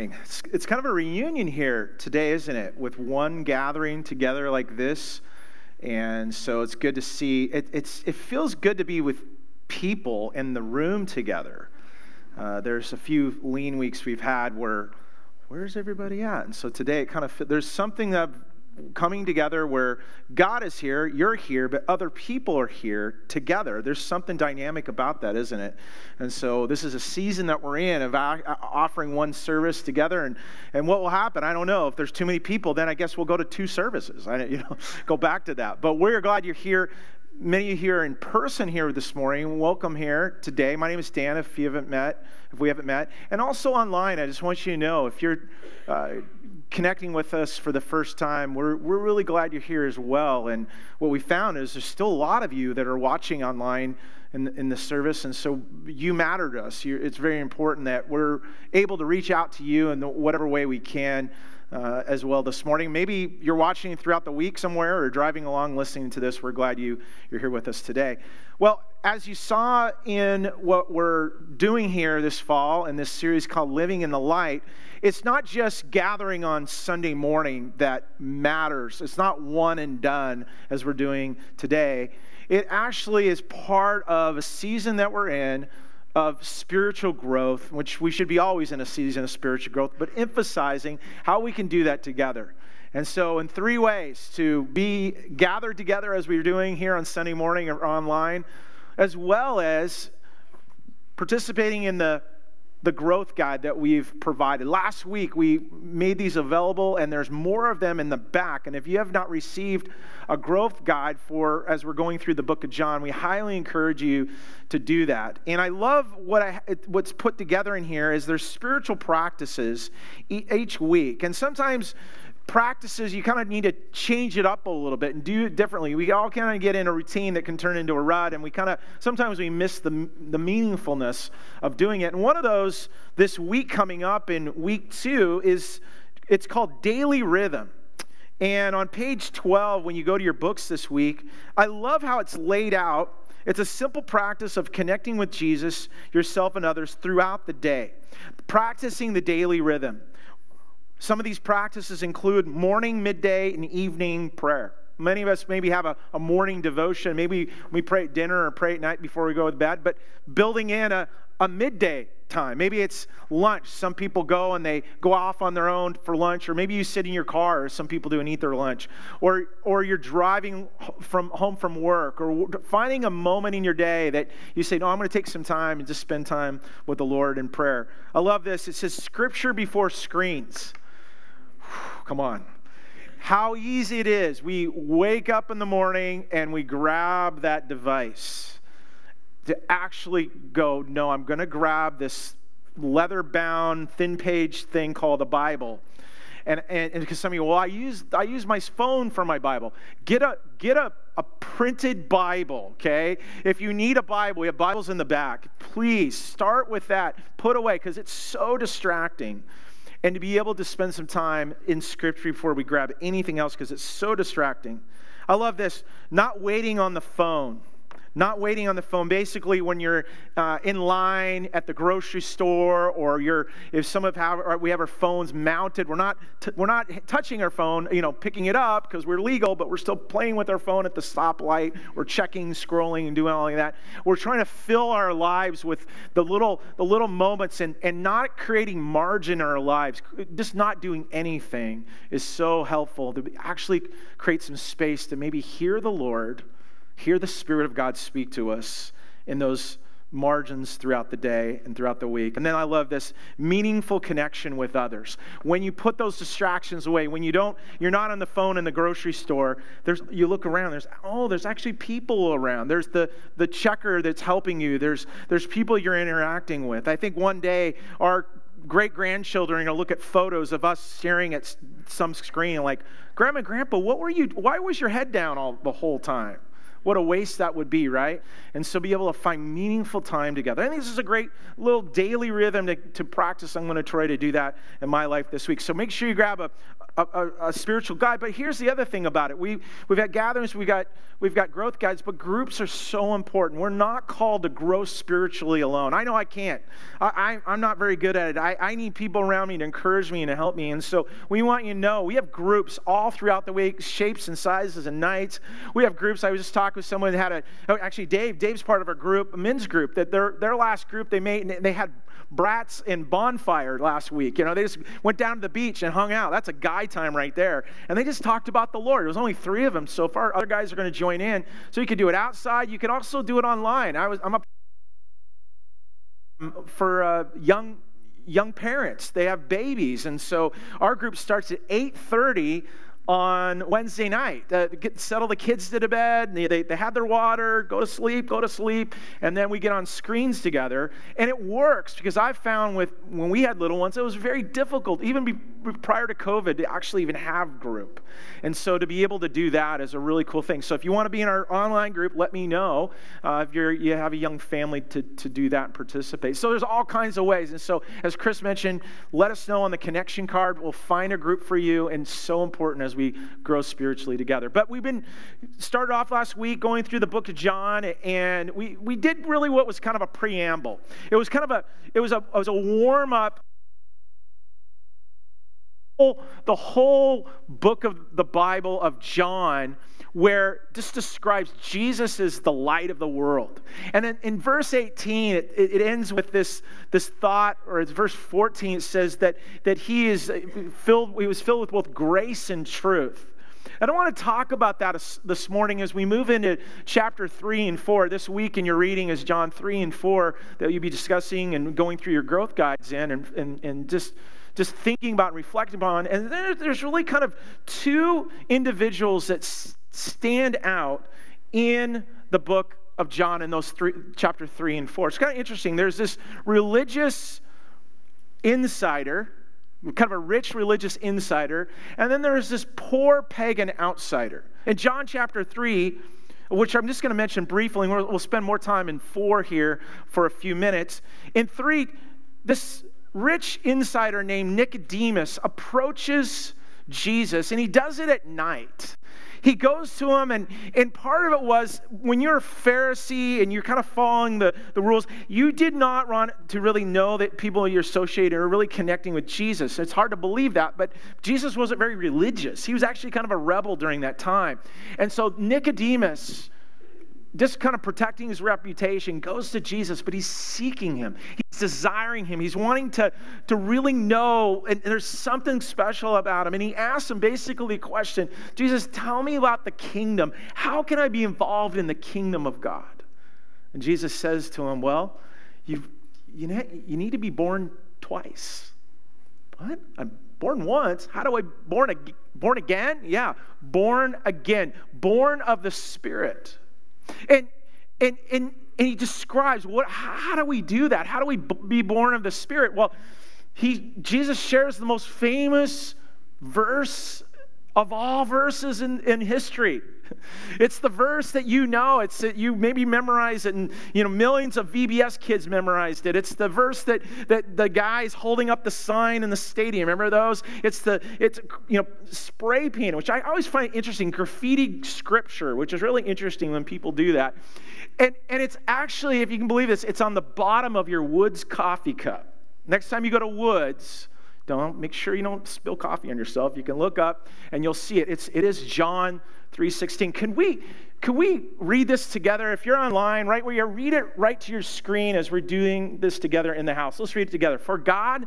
It's, it's, kind of a reunion here today, isn't it? With one gathering together like this. And so it's good to see. It, it's, it feels good to be with people in the room together. Uh, there's a few lean weeks we've had where, where's everybody at? And so today it kind of, there's something that coming together where God is here, you're here, but other people are here together. There's something dynamic about that, isn't it? And so this is a season that we're in of offering one service together. And, and what will happen? I don't know. If there's too many people, then I guess we'll go to two services. I you know go back to that. But we're glad you're here. Many of you here in person here this morning, welcome here today. My name is Dan. If you haven't met, if we haven't met, and also online, I just want you to know if you're uh, connecting with us for the first time, we're, we're really glad you're here as well. And what we found is there's still a lot of you that are watching online in, in the service. And so you matter to us. You're, it's very important that we're able to reach out to you in the, whatever way we can. Uh, as well this morning. Maybe you're watching throughout the week somewhere or driving along listening to this. We're glad you, you're here with us today. Well, as you saw in what we're doing here this fall in this series called Living in the Light, it's not just gathering on Sunday morning that matters. It's not one and done as we're doing today. It actually is part of a season that we're in of spiritual growth, which we should be always in a season of spiritual growth, but emphasizing how we can do that together. And so, in three ways to be gathered together as we're doing here on Sunday morning or online, as well as participating in the the growth guide that we've provided. Last week, we made these available, and there's more of them in the back. And if you have not received a growth guide for as we're going through the book of John, we highly encourage you to do that. And I love what I, what's put together in here is there's spiritual practices each week. And sometimes practices, you kind of need to change it up a little bit and do it differently. We all kind of get in a routine that can turn into a rut, and we kind of sometimes we miss the, the meaningfulness of doing it. And one of those this week coming up in week two is it's called daily rhythm. And on page 12, when you go to your books this week, I love how it's laid out. It's a simple practice of connecting with Jesus, yourself, and others throughout the day, practicing the daily rhythm. Some of these practices include morning, midday, and evening prayer. Many of us maybe have a, a morning devotion. Maybe we pray at dinner or pray at night before we go to bed, but building in a, a midday time. Maybe it's lunch. Some people go and they go off on their own for lunch, or maybe you sit in your car, some people do, and eat their lunch. Or, or you're driving from home from work, or finding a moment in your day that you say, No, I'm going to take some time and just spend time with the Lord in prayer. I love this. It says, Scripture before screens. Come on. How easy it is. We wake up in the morning and we grab that device to actually go, no, I'm going to grab this leather bound, thin page thing called a Bible. And, and, because some of you, well, I use, I use my phone for my Bible. Get a, get a, a printed Bible, okay? If you need a Bible, we have Bibles in the back. Please start with that. Put away because it's so distracting and to be able to spend some time in Scripture before we grab anything else because it's so distracting. I love this not waiting on the phone not waiting on the phone. Basically, when you're uh, in line at the grocery store, or you're if some of have we have our phones mounted, we're not t- we're not touching our phone, you know, picking it up because we're legal, but we're still playing with our phone at the stoplight. We're checking, scrolling, and doing all of that. We're trying to fill our lives with the little the little moments and and not creating margin in our lives. Just not doing anything is so helpful to actually create some space to maybe hear the Lord hear the Spirit of God speak to us in those margins throughout the day and throughout the week. And then I love this meaningful connection with others. When you put those distractions away, when you don't you're not on the phone in the grocery store, there's you look around, there's oh, there's actually people around. There's the the checker that's helping you. There's there's people you're interacting with. I think one day our great grandchildren are going to look at photos of us staring at some screen like, Grandma Grandpa, what were you, why was your head down all the whole time? What a waste that would be, right? And so be able to find meaningful time together. I think this is a great little daily rhythm to, to practice. I'm going to try to do that in my life this week. So make sure you grab a, a, a, a, spiritual guide. But here's the other thing about it. We, we've had gatherings, we got, we've got growth guides, but groups are so important. We're not called to grow spiritually alone. I know I can't. I, I, am not very good at it. I, I need people around me to encourage me and to help me. And so we want you to know we have groups all throughout the week, shapes and sizes and nights. We have groups. I was just talking with someone that had a, oh, actually, Dave, Dave's part of our group, a men's group, that their, their last group they made, they had brats and bonfire last week. You know, they just went down to the beach and hung out. That's a guy time right there. And they just talked about the Lord. There was only three of them so far. Other guys are going to join in. So you can do it outside. You can also do it online. I was, I'm a for uh, young young parents they have babies and so our group starts at 8.30 on Wednesday night. Uh, get, settle the kids to bed. They, they, they had their water, go to sleep, go to sleep, and then we get on screens together. And it works because I found with when we had little ones, it was very difficult, even be, prior to COVID, to actually even have group. And so to be able to do that is a really cool thing. So if you want to be in our online group, let me know uh, if you're, you have a young family to, to do that and participate. So there's all kinds of ways. And so as Chris mentioned, let us know on the connection card. We'll find a group for you. And so important as we we grow spiritually together. But we've been started off last week going through the book of John, and we, we did really what was kind of a preamble. It was kind of a it was a it was a warm up the whole book of the Bible of John, where this describes Jesus as the light of the world. And then in verse 18, it, it ends with this, this thought, or it's verse 14, it says that, that he is filled, he was filled with both grace and truth. And I want to talk about that this morning as we move into chapter 3 and 4. This week in your reading is John 3 and 4 that you'll be discussing and going through your growth guides in and, and, and just just thinking about and reflecting upon. And there's really kind of two individuals that stand out in the book of John in those three, chapter 3 and 4. It's kind of interesting. There's this religious insider, kind of a rich religious insider, and then there's this poor pagan outsider. In John chapter 3, which I'm just going to mention briefly, we'll, spend more time in 4 here for a few minutes. In 3, this rich insider named Nicodemus approaches Jesus, and he does it at night. He goes to him, and, and part of it was when you're a Pharisee and you're kind of following the, the rules, you did not want to really know that people you're associated are really connecting with Jesus. It's hard to believe that, but Jesus wasn't very religious. He was actually kind of a rebel during that time. And so Nicodemus, just kind of protecting his reputation, goes to Jesus, but he's seeking him. He's desiring him. He's wanting to, to really know, and there's something special about him. And he asks him basically a question Jesus, tell me about the kingdom. How can I be involved in the kingdom of God? And Jesus says to him, Well, you you, you need to be born twice. What? I'm born once. How do I born born again? Yeah, born again, born of the Spirit. And, and, and, and he describes what, how do we do that? How do we be born of the Spirit? Well, he, Jesus shares the most famous verse of all verses in, in history. It's the verse that you know. It's that you maybe memorize it, and you know millions of VBS kids memorized it. It's the verse that that the guys holding up the sign in the stadium. Remember those? It's the it's you know spray paint, which I always find interesting. Graffiti scripture, which is really interesting when people do that. And and it's actually, if you can believe this, it's on the bottom of your Woods coffee cup. Next time you go to Woods, don't make sure you don't spill coffee on yourself. You can look up and you'll see it. It's it is John 3:16. Can we can we read this together? If you're online, right where you read it right to your screen as we're doing this together in the house. Let's read it together. For God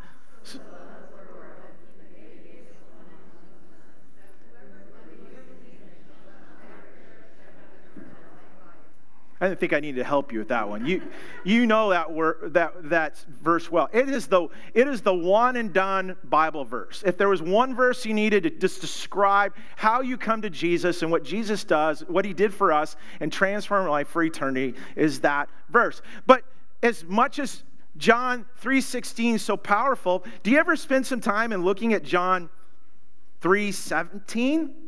I didn't think I needed to help you with that one. You, you know that, word, that, that verse well. It is, the, it is the one and done Bible verse. If there was one verse you needed to just describe how you come to Jesus and what Jesus does, what he did for us, and transform life for eternity, is that verse. But as much as John 3.16 is so powerful, do you ever spend some time in looking at John 3.17?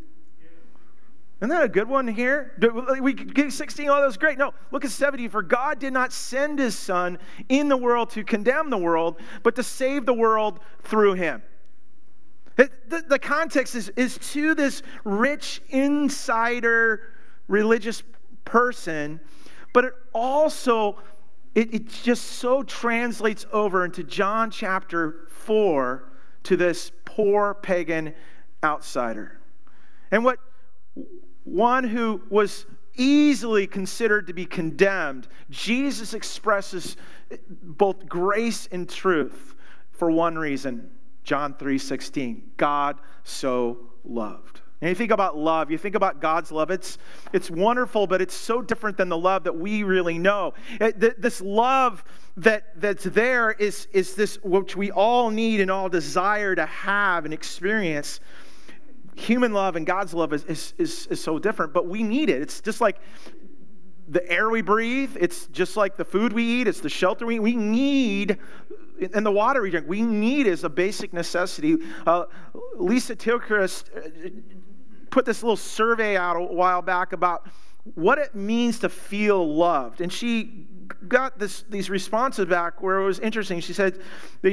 Isn't that a good one here? We get 16, oh, that's great. No, look at 70. For God did not send his son in the world to condemn the world, but to save the world through him. It, the, the context is, is to this rich insider religious person, but it also it, it just so translates over into John chapter 4 to this poor pagan outsider. And what one who was easily considered to be condemned, Jesus expresses both grace and truth for one reason. John 3:16. God so loved. And you think about love, you think about God's love. It's, it's wonderful, but it's so different than the love that we really know. This love that, that's there is, is this which we all need and all desire to have and experience human love and God's love is, is, is, is so different, but we need it. It's just like the air we breathe, it's just like the food we eat, it's the shelter we We need, and the water we drink, we need is a basic necessity. Uh, Lisa Tilchrist uh, put this little survey out a while back about what it means to feel loved. And she got this, these responses back where it was interesting. She said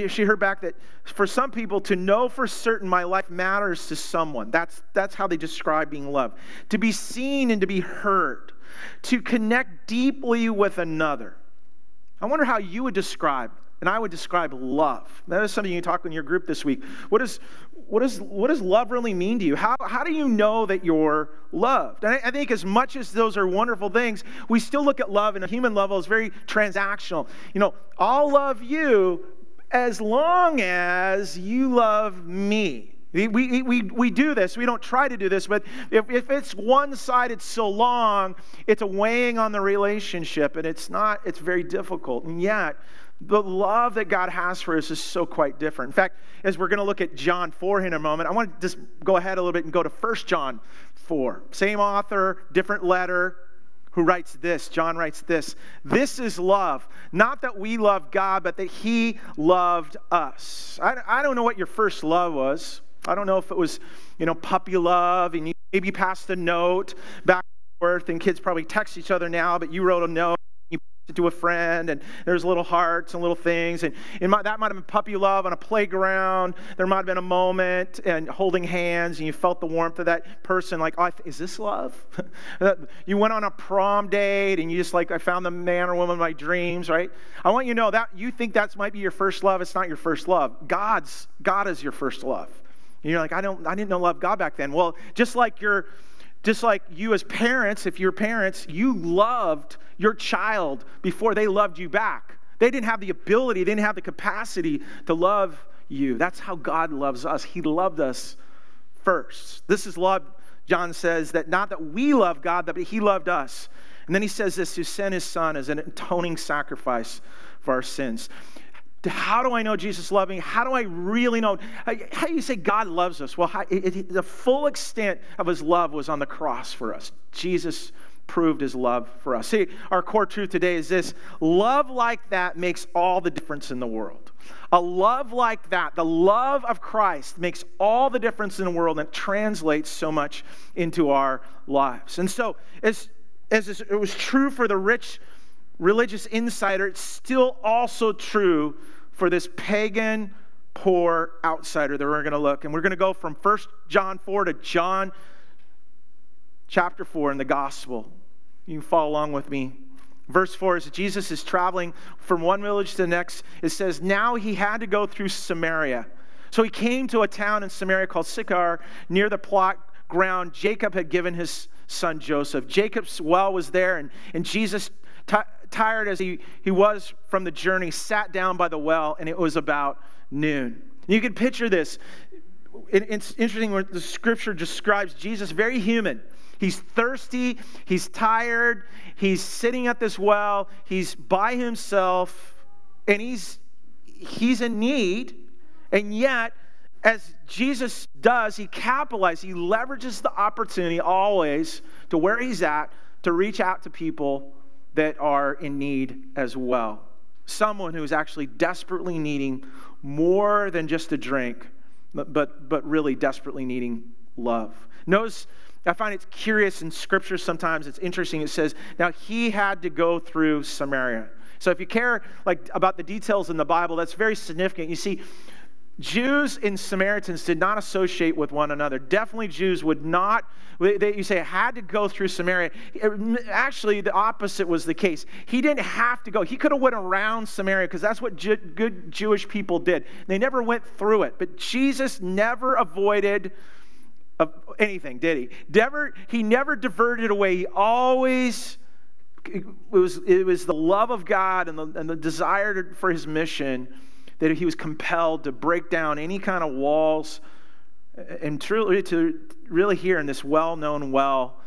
she heard back that for some people to know for certain my life matters to someone. That's, that's how they describe being loved. To be seen and to be heard. To connect deeply with another. I wonder how you would describe, and I would describe love. That is something you talk in your group this week. What, is, what, is, what does love really mean to you? How, how do you know that you're loved? And I, I think as much as those are wonderful things, we still look at love in a human level as very transactional. You know, I'll love you as long as you love me. We, we, we, we do this. We don't try to do this, but if, if it's one sided so long, it's a weighing on the relationship, and it's not, it's very difficult. And yet, the love that God has for us is so quite different. In fact, as we're going to look at John 4 in a moment, I want to just go ahead a little bit and go to 1 John 4. Same author, different letter, who writes this. John writes this This is love. Not that we love God, but that He loved us. I, I don't know what your first love was. I don't know if it was, you know, puppy love and you maybe passed a note back and forth, and kids probably text each other now, but you wrote a note. To a friend, and there's little hearts and little things, and that might have been puppy love on a playground. There might have been a moment and holding hands, and you felt the warmth of that person. Like, oh, is this love? you went on a prom date, and you just like, I found the man or woman of my dreams, right? I want you to know that you think that might be your first love. It's not your first love. God's God is your first love. And you're like, I don't, I didn't know love God back then. Well, just like you're, just like you as parents, if you're parents, you loved your child before they loved you back. They didn't have the ability, they didn't have the capacity to love you. That's how God loves us. He loved us first. This is love, John says, that not that we love God, but He loved us. And then he says this to send his son as an atoning sacrifice for our sins. How do I know Jesus loved me? How do I really know? How do you say God loves us? Well, how, it, it, the full extent of his love was on the cross for us. Jesus proved his love for us. See, our core truth today is this love like that makes all the difference in the world. A love like that, the love of Christ, makes all the difference in the world and translates so much into our lives. And so, as, as it was true for the rich religious insider, it's still also true for this pagan, poor outsider that we're going to look. And we're going to go from 1 John 4 to John chapter 4 in the gospel. You can follow along with me. Verse 4 is Jesus is traveling from one village to the next. It says, Now he had to go through Samaria. So he came to a town in Samaria called Sychar near the plot ground Jacob had given his son Joseph. Jacob's well was there, and, and Jesus t- tired as he, he was from the journey, sat down by the well, and it was about noon. You can picture this. It, it's interesting when the scripture describes Jesus very human. He's thirsty, he's tired, he's sitting at this well, he's by himself, and he's he's in need, and yet as Jesus does, he capitalizes, he leverages the opportunity always to where he's at to reach out to people that are in need as well. Someone who is actually desperately needing more than just a drink, but, but, but really desperately needing love. Notice, I find it curious in scripture sometimes, it's interesting. It says, now he had to go through Samaria. So if you care like about the details in the Bible, that's very significant. You see, Jews and Samaritans did not associate with one another. Definitely, Jews would not, they, you say, had to go through Samaria. Actually, the opposite was the case. He didn't have to go. He could have went around Samaria because that's what good Jewish people did. They never went through it. But Jesus never avoided anything, did he? Never, he never diverted away. He always it was, it was the love of God and the, and the desire for his mission that he was compelled to break down any kind of walls and truly to really hear in this well-known well.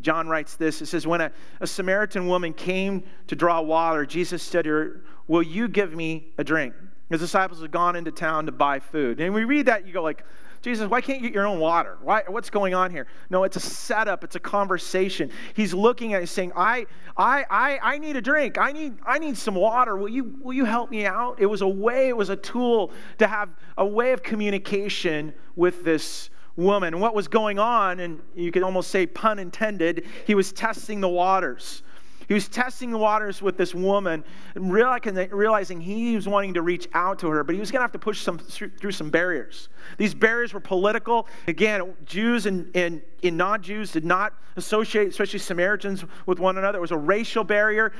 John writes this. It says when a, a samaritan woman came to draw water jesus said to her will you give me a drink his disciples had gone into town to buy food. And we read that you go like Jesus, why can't you get your own water? Why, what's going on here? No, it's a setup, it's a conversation. He's looking at it saying, I, I, I, I need a drink. I need, I need some water. Will you, will you help me out? It was a way, it was a tool to have a way of communication with this woman. what was going on, and you could almost say pun intended, he was testing the waters. He was testing the waters with this woman, realizing he was wanting to reach out to her, but he was going to have to push some, through some barriers. These barriers were political. Again, Jews and, and, and non Jews did not associate, especially Samaritans, with one another. It was a racial barrier.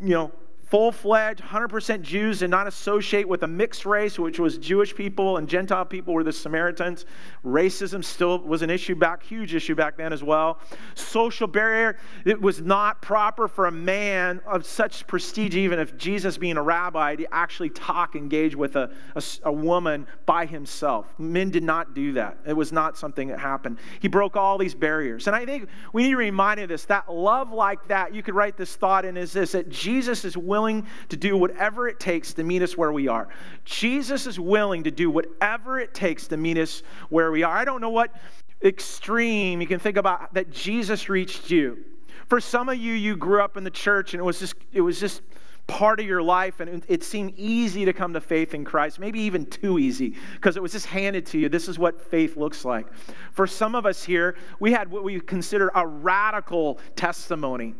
You know, full fledged, 100% Jews did not associate with a mixed race, which was Jewish people and Gentile people were the Samaritans. Racism still was an issue back, huge issue back then as well. Social barrier, it was not proper for a man of such prestige, even if Jesus being a rabbi, to actually talk, engage with a, a, a woman by himself. Men did not do that. It was not something that happened. He broke all these barriers. And I think we need to remind of this that love like that, you could write this thought in is this that Jesus is willing willing to do whatever it takes to meet us where we are. Jesus is willing to do whatever it takes to meet us where we are. I don't know what extreme you can think about that Jesus reached you. For some of you, you grew up in the church and it was just, it was just part of your life and it seemed easy to come to faith in Christ, maybe even too easy because it was just handed to you. This is what faith looks like. For some of us here, we had what we consider a radical testimony.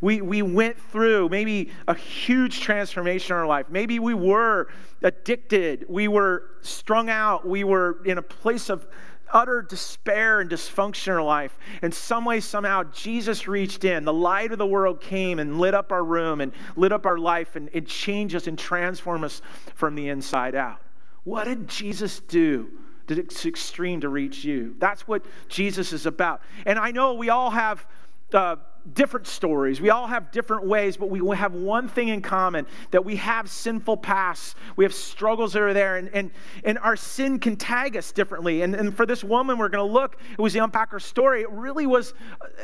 We, we went through maybe a huge transformation in our life. Maybe we were addicted. We were strung out. We were in a place of utter despair and dysfunction in our life. In some way, somehow, Jesus reached in. The light of the world came and lit up our room and lit up our life and it changed us and transformed us from the inside out. What did Jesus do? Did it's extreme to reach you? That's what Jesus is about. And I know we all have. Uh, different stories. We all have different ways, but we have one thing in common that we have sinful pasts. We have struggles that are there, and, and, and our sin can tag us differently. And, and for this woman, we're going to look, it was the unpack her story. It really was,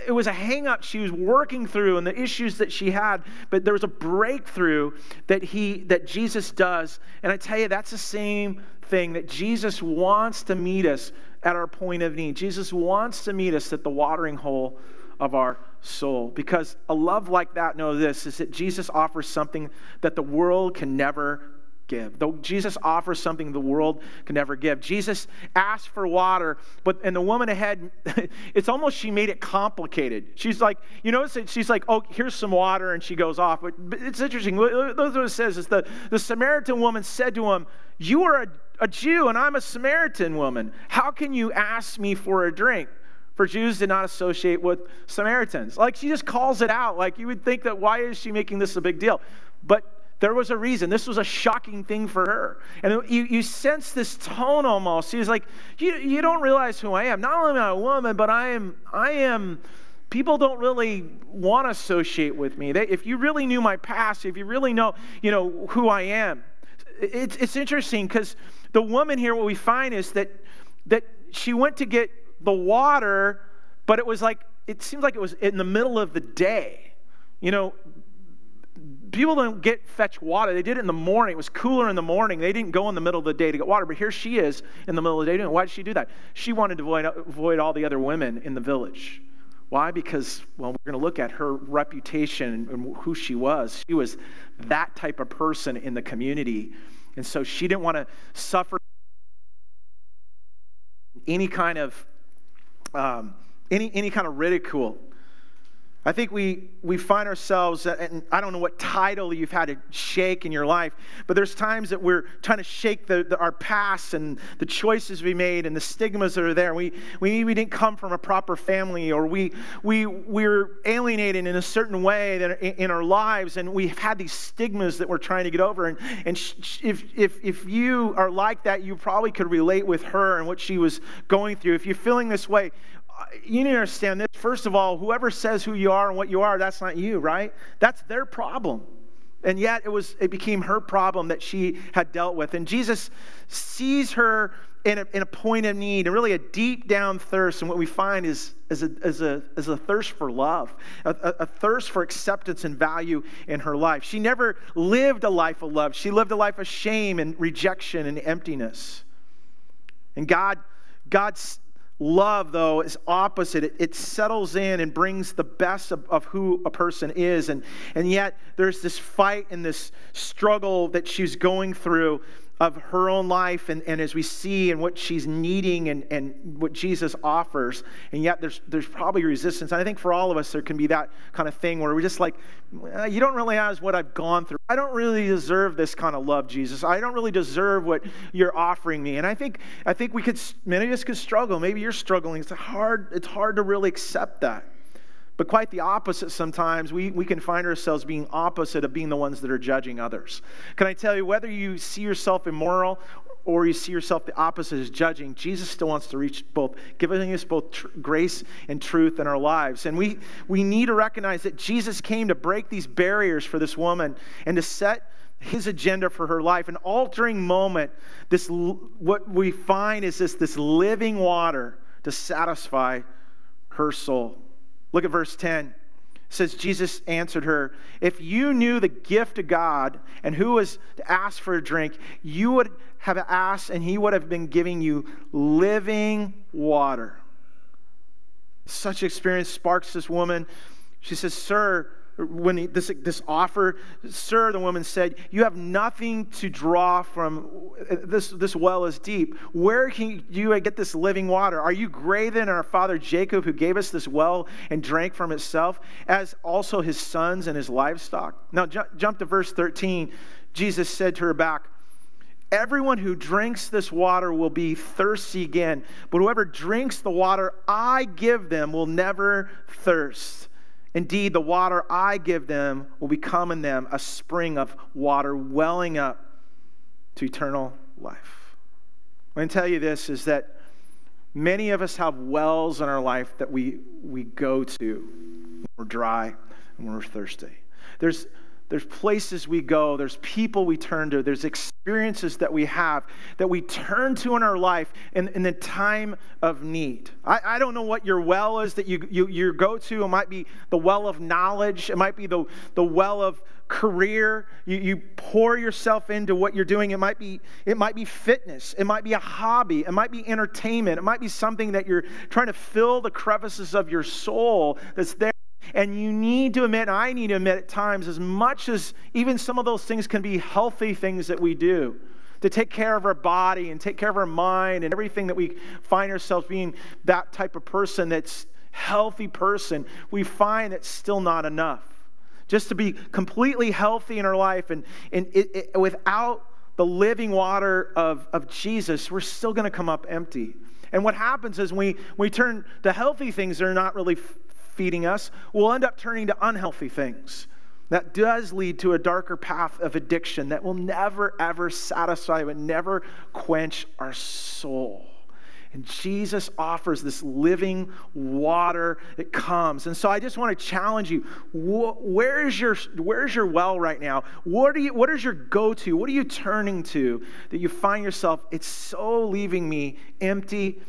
it was a hang up she was working through and the issues that she had, but there was a breakthrough that he, that Jesus does. And I tell you, that's the same thing that Jesus wants to meet us at our point of need. Jesus wants to meet us at the watering hole of our soul. Because a love like that, know this, is that Jesus offers something that the world can never give. Though Jesus offers something the world can never give. Jesus asked for water, but and the woman ahead, it's almost she made it complicated. She's like, you notice she's like, oh, here's some water, and she goes off. But, it's interesting. What, what it says is the, the Samaritan woman said to him, You are a, a Jew, and I'm a Samaritan woman. How can you ask me for a drink? For Jews did not associate with Samaritans. Like she just calls it out. Like you would think that why is she making this a big deal? But there was a reason. This was a shocking thing for her. And you, you sense this tone almost. She's like, you, you don't realize who I am. Not only am I a woman, but I am, I am, people don't really want to associate with me. They, if you really knew my past, if you really know, you know, who I am. It's, it's interesting because the woman here, what we find is that, that she went to get the water, but it was like, it seems like it was in the middle of the day. You know, people don't get fetch water. They did it in the morning. It was cooler in the morning. They didn't go in the middle of the day to get water. But here she is in the middle of the day. doing it. Why did she do that? She wanted to avoid, avoid all the other women in the village. Why? Because, well, we're going to look at her reputation and who she was. She was that type of person in the community. And so she didn't want to suffer any kind of um, any, any kind of ridicule. I think we, we find ourselves, uh, and I don't know what title you've had to shake in your life, but there's times that we're trying to shake the, the, our past and the choices we made and the stigmas that are there. We, we, we didn't come from a proper family, or we, we, we're alienated in a certain way that in our lives, and we've had these stigmas that we're trying to get over. And, and if, if, if you are like that, you probably could relate with her and what she was going through. If you're feeling this way, you need to understand this. First of all, whoever says who you are and what you are, that's not you, right? That's their problem. And yet it was it became her problem that she had dealt with. And Jesus sees her in a, in a point of need and really a deep down thirst. And what we find is, is, a, is, a, is a thirst for love, a, a thirst for acceptance and value in her life. She never lived a life of love. She lived a life of shame and rejection and emptiness. And God, God's Love, though, is opposite. It, it, settles in and brings the best of, of, who a person is. And, and yet, there's this fight and this struggle that she's going through of her own life and, and as we see and what she's needing and, and what Jesus offers. And yet there's, there's probably resistance. And I think for all of us, there can be that kind of thing where we're just like, you don't really have what I've gone through. I don't really deserve this kind of love, Jesus. I don't really deserve what you're offering me. And I think, I think we could, many of us could struggle. Maybe you're struggling. It's hard, it's hard to really accept that. But quite the opposite sometimes. We, we can find ourselves being opposite of being the ones that are judging others. Can I tell you, whether you see yourself immoral or you see yourself the opposite as judging, Jesus still wants to reach both, giving us both tr- grace and truth in our lives. And we, we need to recognize that Jesus came to break these barriers for this woman and to set his agenda for her life. An altering moment, this, what we find is this, this living water to satisfy her soul. Look at verse 10. It says, Jesus answered her, If you knew the gift of God and who was to ask for a drink, you would have asked, and he would have been giving you living water. Such experience sparks this woman. She says, Sir, when he, this, this offer, sir, the woman said, you have nothing to draw from, uh, this, this well is deep. Where can you get this living water? Are you greater than our father Jacob who gave us this well and drank from itself, as also his sons and his livestock? Now jump, jump to verse 13. Jesus said to her back, Everyone who drinks this water will be thirsty again, but whoever drinks the water I give them will never thirst. Indeed, the water I give them will become in them a spring of water welling up to eternal life. I'm going to tell you this is that many of us have wells in our life that we, we go to when we're dry and when we're thirsty. There's, there's places we go, there's people we turn to, there's experiences that we have that we turn to in our life in, in the time of need. I, I don't know what your well is that you, you, you go to. It might be the well of knowledge, it might be the, the well of career. You, you pour yourself into what you're doing. It might, be, it might be fitness, it might be a hobby, it might be entertainment, it might be something that you're trying to fill the crevices of your soul that's there and you need to admit, I need to admit at times, as much as even some of those things can be healthy things that we do, to take care of our body and take care of our mind and everything that we find ourselves being that type of person that's healthy person, we find it's still not enough. Just to be completely healthy in our life and, and it, it, without the living water of, of Jesus, we're still going to come up empty. And what happens is we, we turn to healthy things that are not really feeding us, we'll end up turning to unhealthy things. That does lead to a darker path of addiction that will never, ever satisfy, but never quench our soul. And Jesus offers this living water that comes. And so I just want to challenge you where is your, where's your well right now? What, are you, what is your go to? What are you turning to that you find yourself, it's so leaving me empty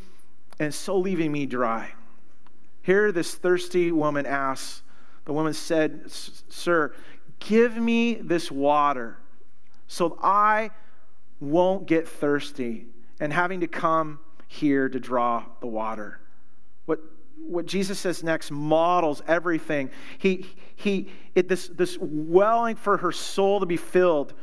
and so leaving me dry? Here, this thirsty woman asks, the woman said, Sir, give me this water so I won't get thirsty and having to come here to draw the water. What, what Jesus says next models everything. He, he, it, this, this welling for her soul to be filled.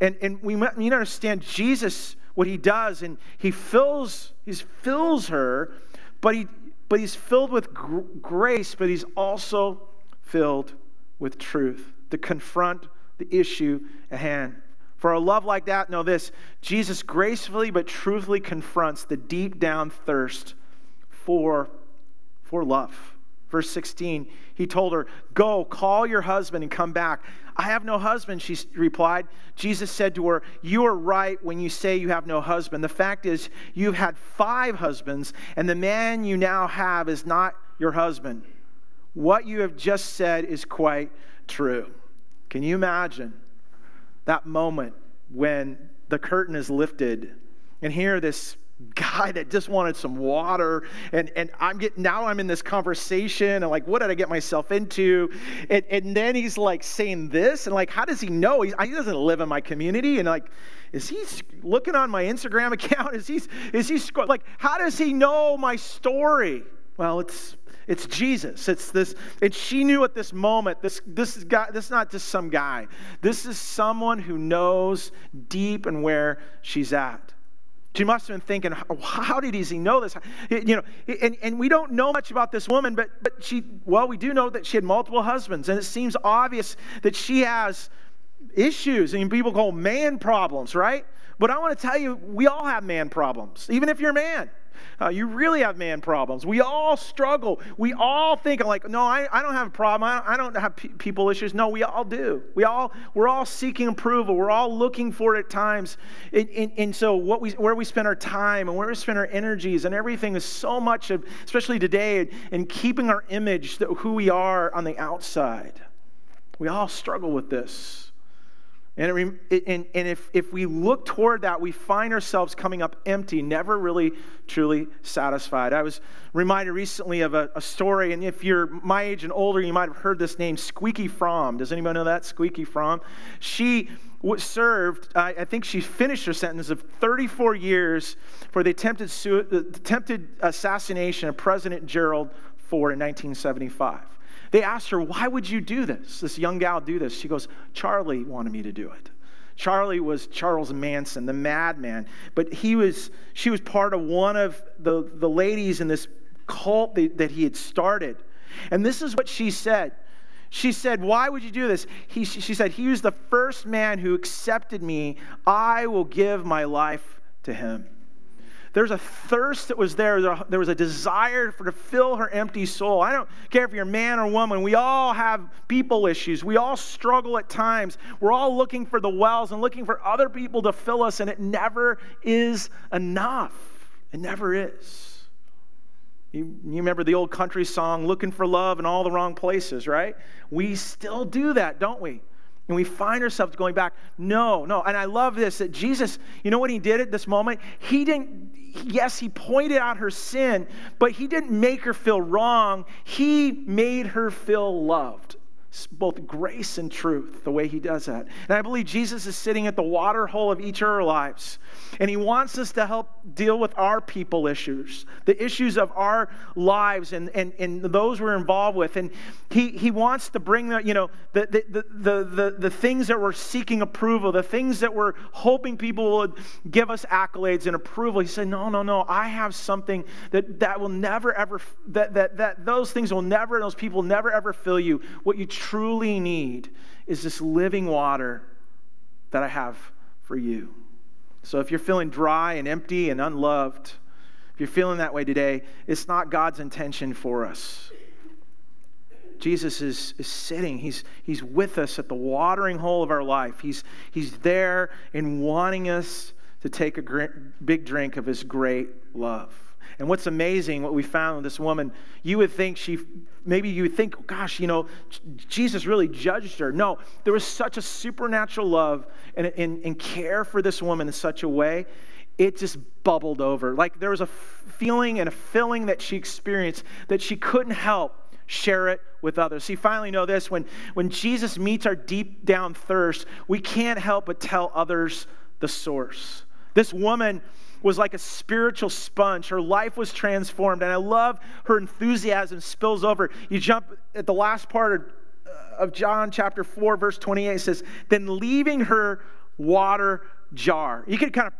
And, and we need to understand Jesus, what he does, and he fills, he fills her, but he, but he's filled with gr- grace, but he's also filled with truth, to confront the issue at hand. For a love like that, know this Jesus gracefully but truthfully confronts the deep down thirst for, for love. Verse 16, he told her, Go, call your husband and come back. I have no husband, she replied. Jesus said to her, You are right when you say you have no husband. The fact is, you've had five husbands, and the man you now have is not your husband. What you have just said is quite true. Can you imagine that moment when the curtain is lifted and here this guy that just wanted some water and, and i'm getting now i'm in this conversation and like what did i get myself into and, and then he's like saying this and like how does he know he, he doesn't live in my community and like is he looking on my instagram account is he is he like how does he know my story well it's it's Jesus. It's this, and she knew at this moment, this, this is guy, this is not just some guy. This is someone who knows deep and where she's at. She must have been thinking, how did he know this? You know, and, and we don't know much about this woman, but, but she, well, we do know that she had multiple husbands, and it seems obvious that she has issues. Mean, people call man problems, right? But I want to tell you, we all have man problems, even if you're a man. Uh, you really have man problems. We all struggle. We all think like, no, I, I don't have a problem. I, I don't have people issues. No, we all do. We all we're all seeking approval. We're all looking for it at times. And, and, and so what we where we spend our time and where we spend our energies and everything is so much of, especially today, in keeping our image who we are on the outside. We all struggle with this. And, it, and, and if, if we look toward that, we find ourselves coming up empty, never really truly satisfied. I was reminded recently of a, a, story, and if you're my age and older, you might have heard this name, Squeaky Fromme. Does anybody know that? Squeaky Fromme. She served, I, I think she finished her sentence of 34 years for the attempted, the attempted assassination of President Gerald Ford in 1975. They asked her, Why would you do this? This young gal do this. She goes, Charlie wanted me to do it. Charlie was Charles Manson, the madman, but he was, she was part of one of the, the ladies in this cult that, that he had started. And this is what she said. She said, Why would you do this? He, she said, He was the first man who accepted me. I will give my life to him. There's a thirst that was there. There was a desire for to fill her empty soul. I don't care if you're man or woman. We all have people issues. We all struggle at times. We're all looking for the wells and looking for other people to fill us, and it never is enough. It never is. You, you, remember the old country song, Looking for Love in All the Wrong Places, right? We still do that, don't we? And we find ourselves going back, no, no. And I love this that Jesus, you know what he did at this moment? He didn't, yes, he pointed out her sin, but he didn't make her feel wrong. He made her feel loved both grace and truth, the way he does that. And I believe Jesus is sitting at the water hole of each of our lives. And he wants us to help deal with our people issues, the issues of our lives and, and, and those we're involved with. And he, he wants to bring the, you know, the, the, the, the, the things that we're seeking approval, the things that we're hoping people would give us accolades and approval. He said, no, no, no, I have something that, that will never ever, that, that, that those things will never, those people never ever fill you. What you truly need is this living water that I have for you. So if you're feeling dry and empty and unloved, if you're feeling that way today, it's not God's intention for us. Jesus is, is sitting, he's, he's with us at the watering hole of our life. He's, he's there and wanting us to take a big drink of his great love. And what's amazing, what we found with this woman, you would think she, maybe you would think, gosh, you know, Jesus really judged her. No, there was such a supernatural love and, and, and care for this woman in such a way, it just bubbled over. Like there was a feeling and a filling that she experienced that she couldn't help share it with others. See, finally know this when, when Jesus meets our deep down thirst, we can't help but tell others the source. This woman was like a spiritual sponge. Her life was transformed. And I love her enthusiasm spills over. You jump at the last part of, uh, John chapter 4, verse 28 says, Then leaving her water jar. You could kind of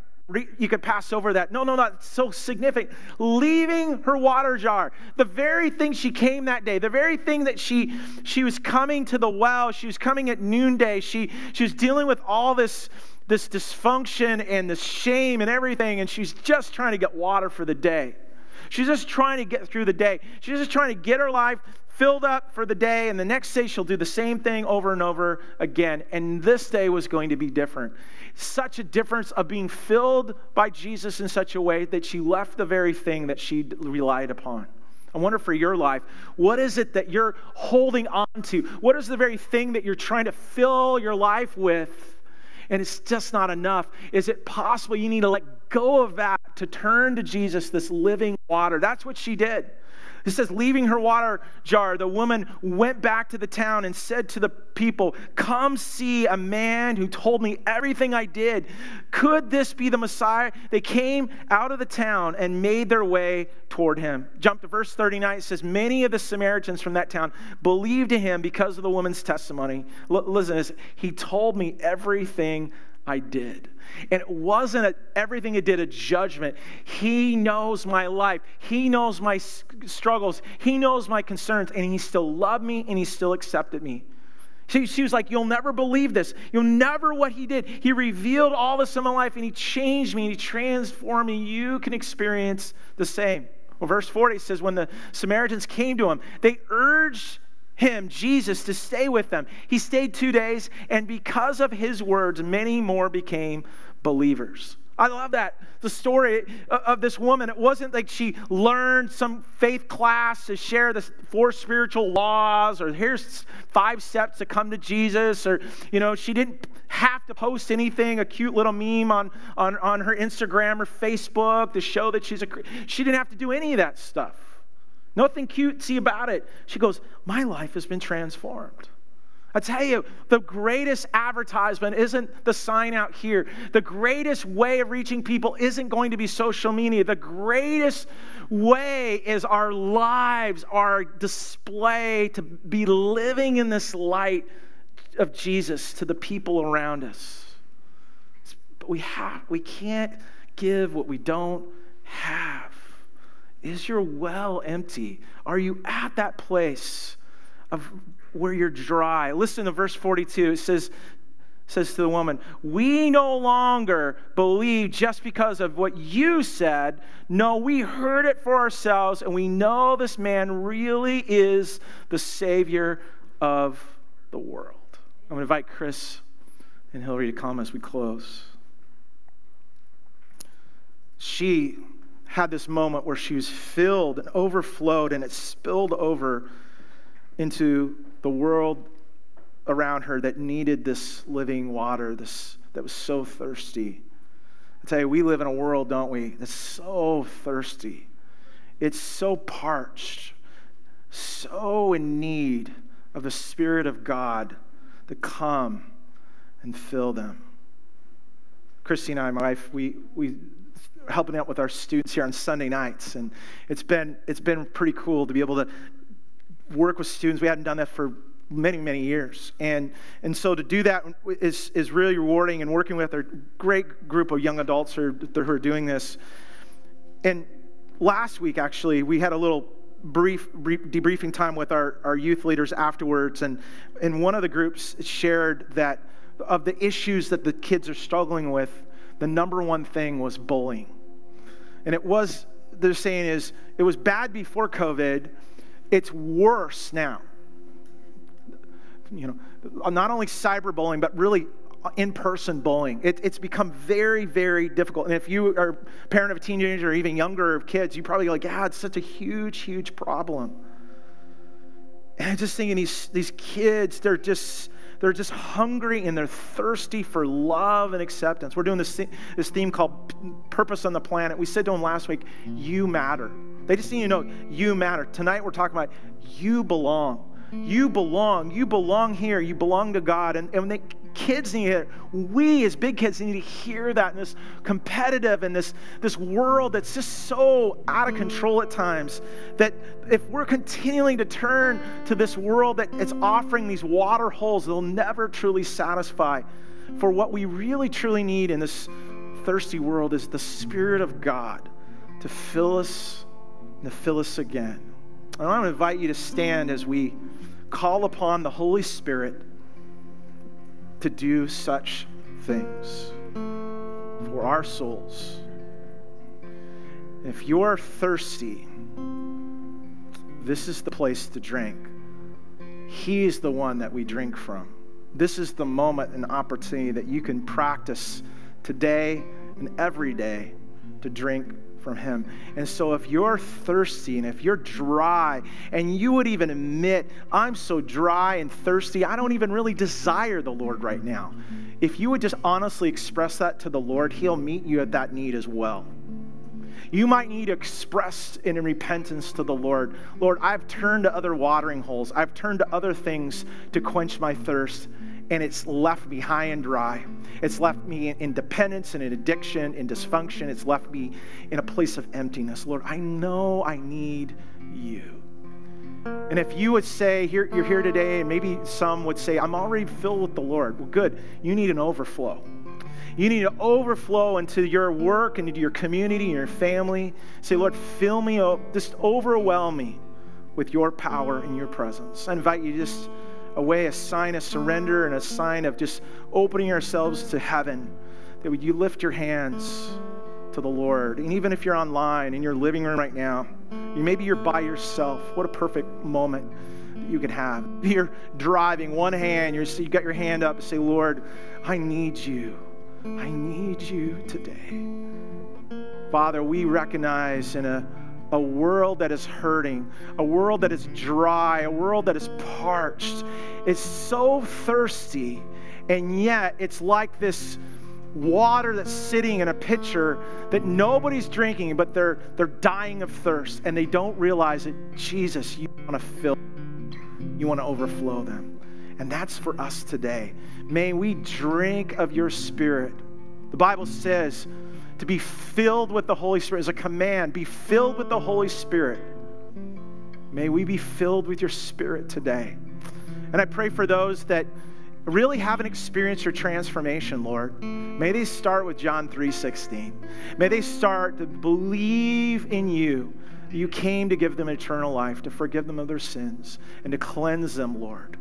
you could pass over that. No, no, not so significant. Leaving her water jar. The very thing she came that day, the very thing that she she was coming to the well, she was coming at noonday. She she was dealing with all this this dysfunction and this shame and everything, and she's just trying to get water for the day. She's just trying to get through the day. She's just trying to get her life filled up for the day, and the next day she'll do the same thing over and over again. And this day was going to be different. Such a difference of being filled by Jesus in such a way that she left the very thing that she relied upon. I wonder for your life, what is it that you're holding on to? What is the very thing that you're trying to fill your life with? And it's just not enough. Is it possible you need to let go of that to turn to Jesus, this living water? That's what she did. It says, leaving her water jar, the woman went back to the town and said to the people, Come see a man who told me everything I did. Could this be the Messiah? They came out of the town and made their way toward him. Jump to verse 39. It says, Many of the Samaritans from that town believed in him because of the woman's testimony. L- listen, he told me everything I did. And it wasn't a, everything it did a judgment. He knows my life. He knows my struggles. He knows my concerns. And he still loved me and he still accepted me. She, she was like, You'll never believe this. You'll never what he did. He revealed all this in my life and he changed me and he transformed me. You can experience the same. Well, verse 40 says, When the Samaritans came to him, they urged him, Jesus, to stay with them. He stayed two days, and because of his words, many more became believers. I love that. The story of this woman, it wasn't like she learned some faith class to share the four spiritual laws or here's five steps to come to Jesus or, you know, she didn't have to post anything, a cute little meme on, on, on her Instagram or Facebook to show that she's a, she didn't have to do any of that stuff. Nothing cutesy about it. She goes, My life has been transformed. I tell you, the greatest advertisement isn't the sign out here. The greatest way of reaching people isn't going to be social media. The greatest way is our lives, our display to be living in this light of Jesus to the people around us. But we have we can't give what we don't have. Is your well empty? Are you at that place of where you're dry? Listen to verse 42. It says, says to the woman, We no longer believe just because of what you said. No, we heard it for ourselves, and we know this man really is the Savior of the world. I'm going to invite Chris and Hillary to come as we close. She had this moment where she was filled and overflowed, and it spilled over into the world around her that needed this living water, this that was so thirsty. I tell you, we live in a world, don't we, that's so thirsty. It's so parched, so in need of the Spirit of God to come and fill them. Christy and I, my wife, we, we helping out with our students here on Sunday nights, and it's been it's been pretty cool to be able to work with students. We hadn't done that for many many years, and and so to do that is is really rewarding. And working with a great group of young adults who are, who are doing this. And last week, actually, we had a little brief, brief debriefing time with our, our youth leaders afterwards, and and one of the groups shared that of the issues that the kids are struggling with the number one thing was bullying. And it was, they're saying is, it was bad before COVID, it's worse now. You know, not only cyberbullying, but really in person bullying. It, it's become very, very difficult. And if you are a parent of a teenager or even younger of kids, you probably like, yeah, it's such a huge, huge problem. And I'm just thinking these, these kids, they're just they're just hungry and they're thirsty for love and acceptance. We're doing this, this theme called Purpose on the Planet. We said to them last week, You matter. They just need to know you matter. Tonight we're talking about you belong. You belong. You belong here. You belong to God. And, and they, kids need hear, we as big kids need to hear that in this competitive and this, this world that's just so out of control at times that if we're continuing to turn to this world that it's offering these water holes, they'll never truly satisfy for what we really truly need in this thirsty world is the Spirit of God to fill us and to fill us again. And I want to invite you to stand as we call upon the Holy Spirit to do such things for our souls. If you're thirsty, this is the place to drink. He is the one that we drink from. This is the moment and opportunity that you can practice today and every day to drink from Him. And so, if you're thirsty and if you're dry, and you would even admit, I'm so dry and thirsty, I don't even really desire the Lord right now. If you would just honestly express that to the Lord, He'll meet you at that need as well. You might need to express in repentance to the Lord Lord, I've turned to other watering holes, I've turned to other things to quench my thirst and it's left me high and dry. It's left me in dependence and in addiction, in dysfunction. It's left me in a place of emptiness. Lord, I know I need you. And if you would say, here, you're here today, and maybe some would say, I'm already filled with the Lord. Well, good. You need an overflow. You need to overflow into your work and into your community and your family. Say, Lord, fill me up, just overwhelm me with your power and your presence. I invite you just a way, a sign of surrender and a sign of just opening ourselves to heaven. That would you lift your hands to the Lord. And even if you're online in your living room right now, maybe you're by yourself. What a perfect moment you can have. You're driving one hand, you're, you got your hand up and say, Lord, I need you. I need you today. Father, we recognize in a a world that is hurting, a world that is dry, a world that is parched. It's so thirsty, and yet it's like this water that's sitting in a pitcher that nobody's drinking, but they're, they're dying of thirst, and they don't realize it. Jesus, you want to fill, you want to overflow them. And that's for us today. May we drink of your spirit. The Bible says, to be filled with the Holy Spirit is a command. Be filled with the Holy Spirit. May we be filled with your Spirit today. And I pray for those that really haven't experienced your transformation, Lord. May they start with John 3:16. May they start to believe in you. You came to give them eternal life, to forgive them of their sins, and to cleanse them, Lord.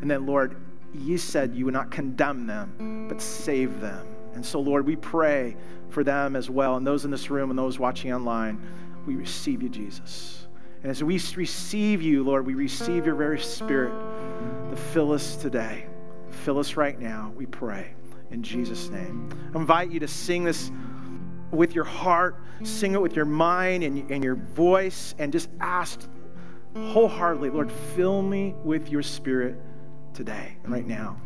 And then, Lord, you said you would not condemn them, but save them. And so, Lord, we pray for them as well, and those in this room and those watching online. We receive you, Jesus. And as we receive you, Lord, we receive your very spirit to fill us today. Fill us right now, we pray. In Jesus' name. I invite you to sing this with your heart, sing it with your mind and, and your voice, and just ask wholeheartedly, Lord, fill me with your spirit today right now.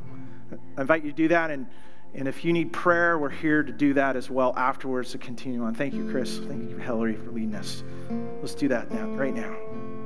I invite you to do that and and if you need prayer, we're here to do that as well afterwards to continue on. Thank you, Chris. Thank you, Hillary, for leading us. Let's do that now, right now.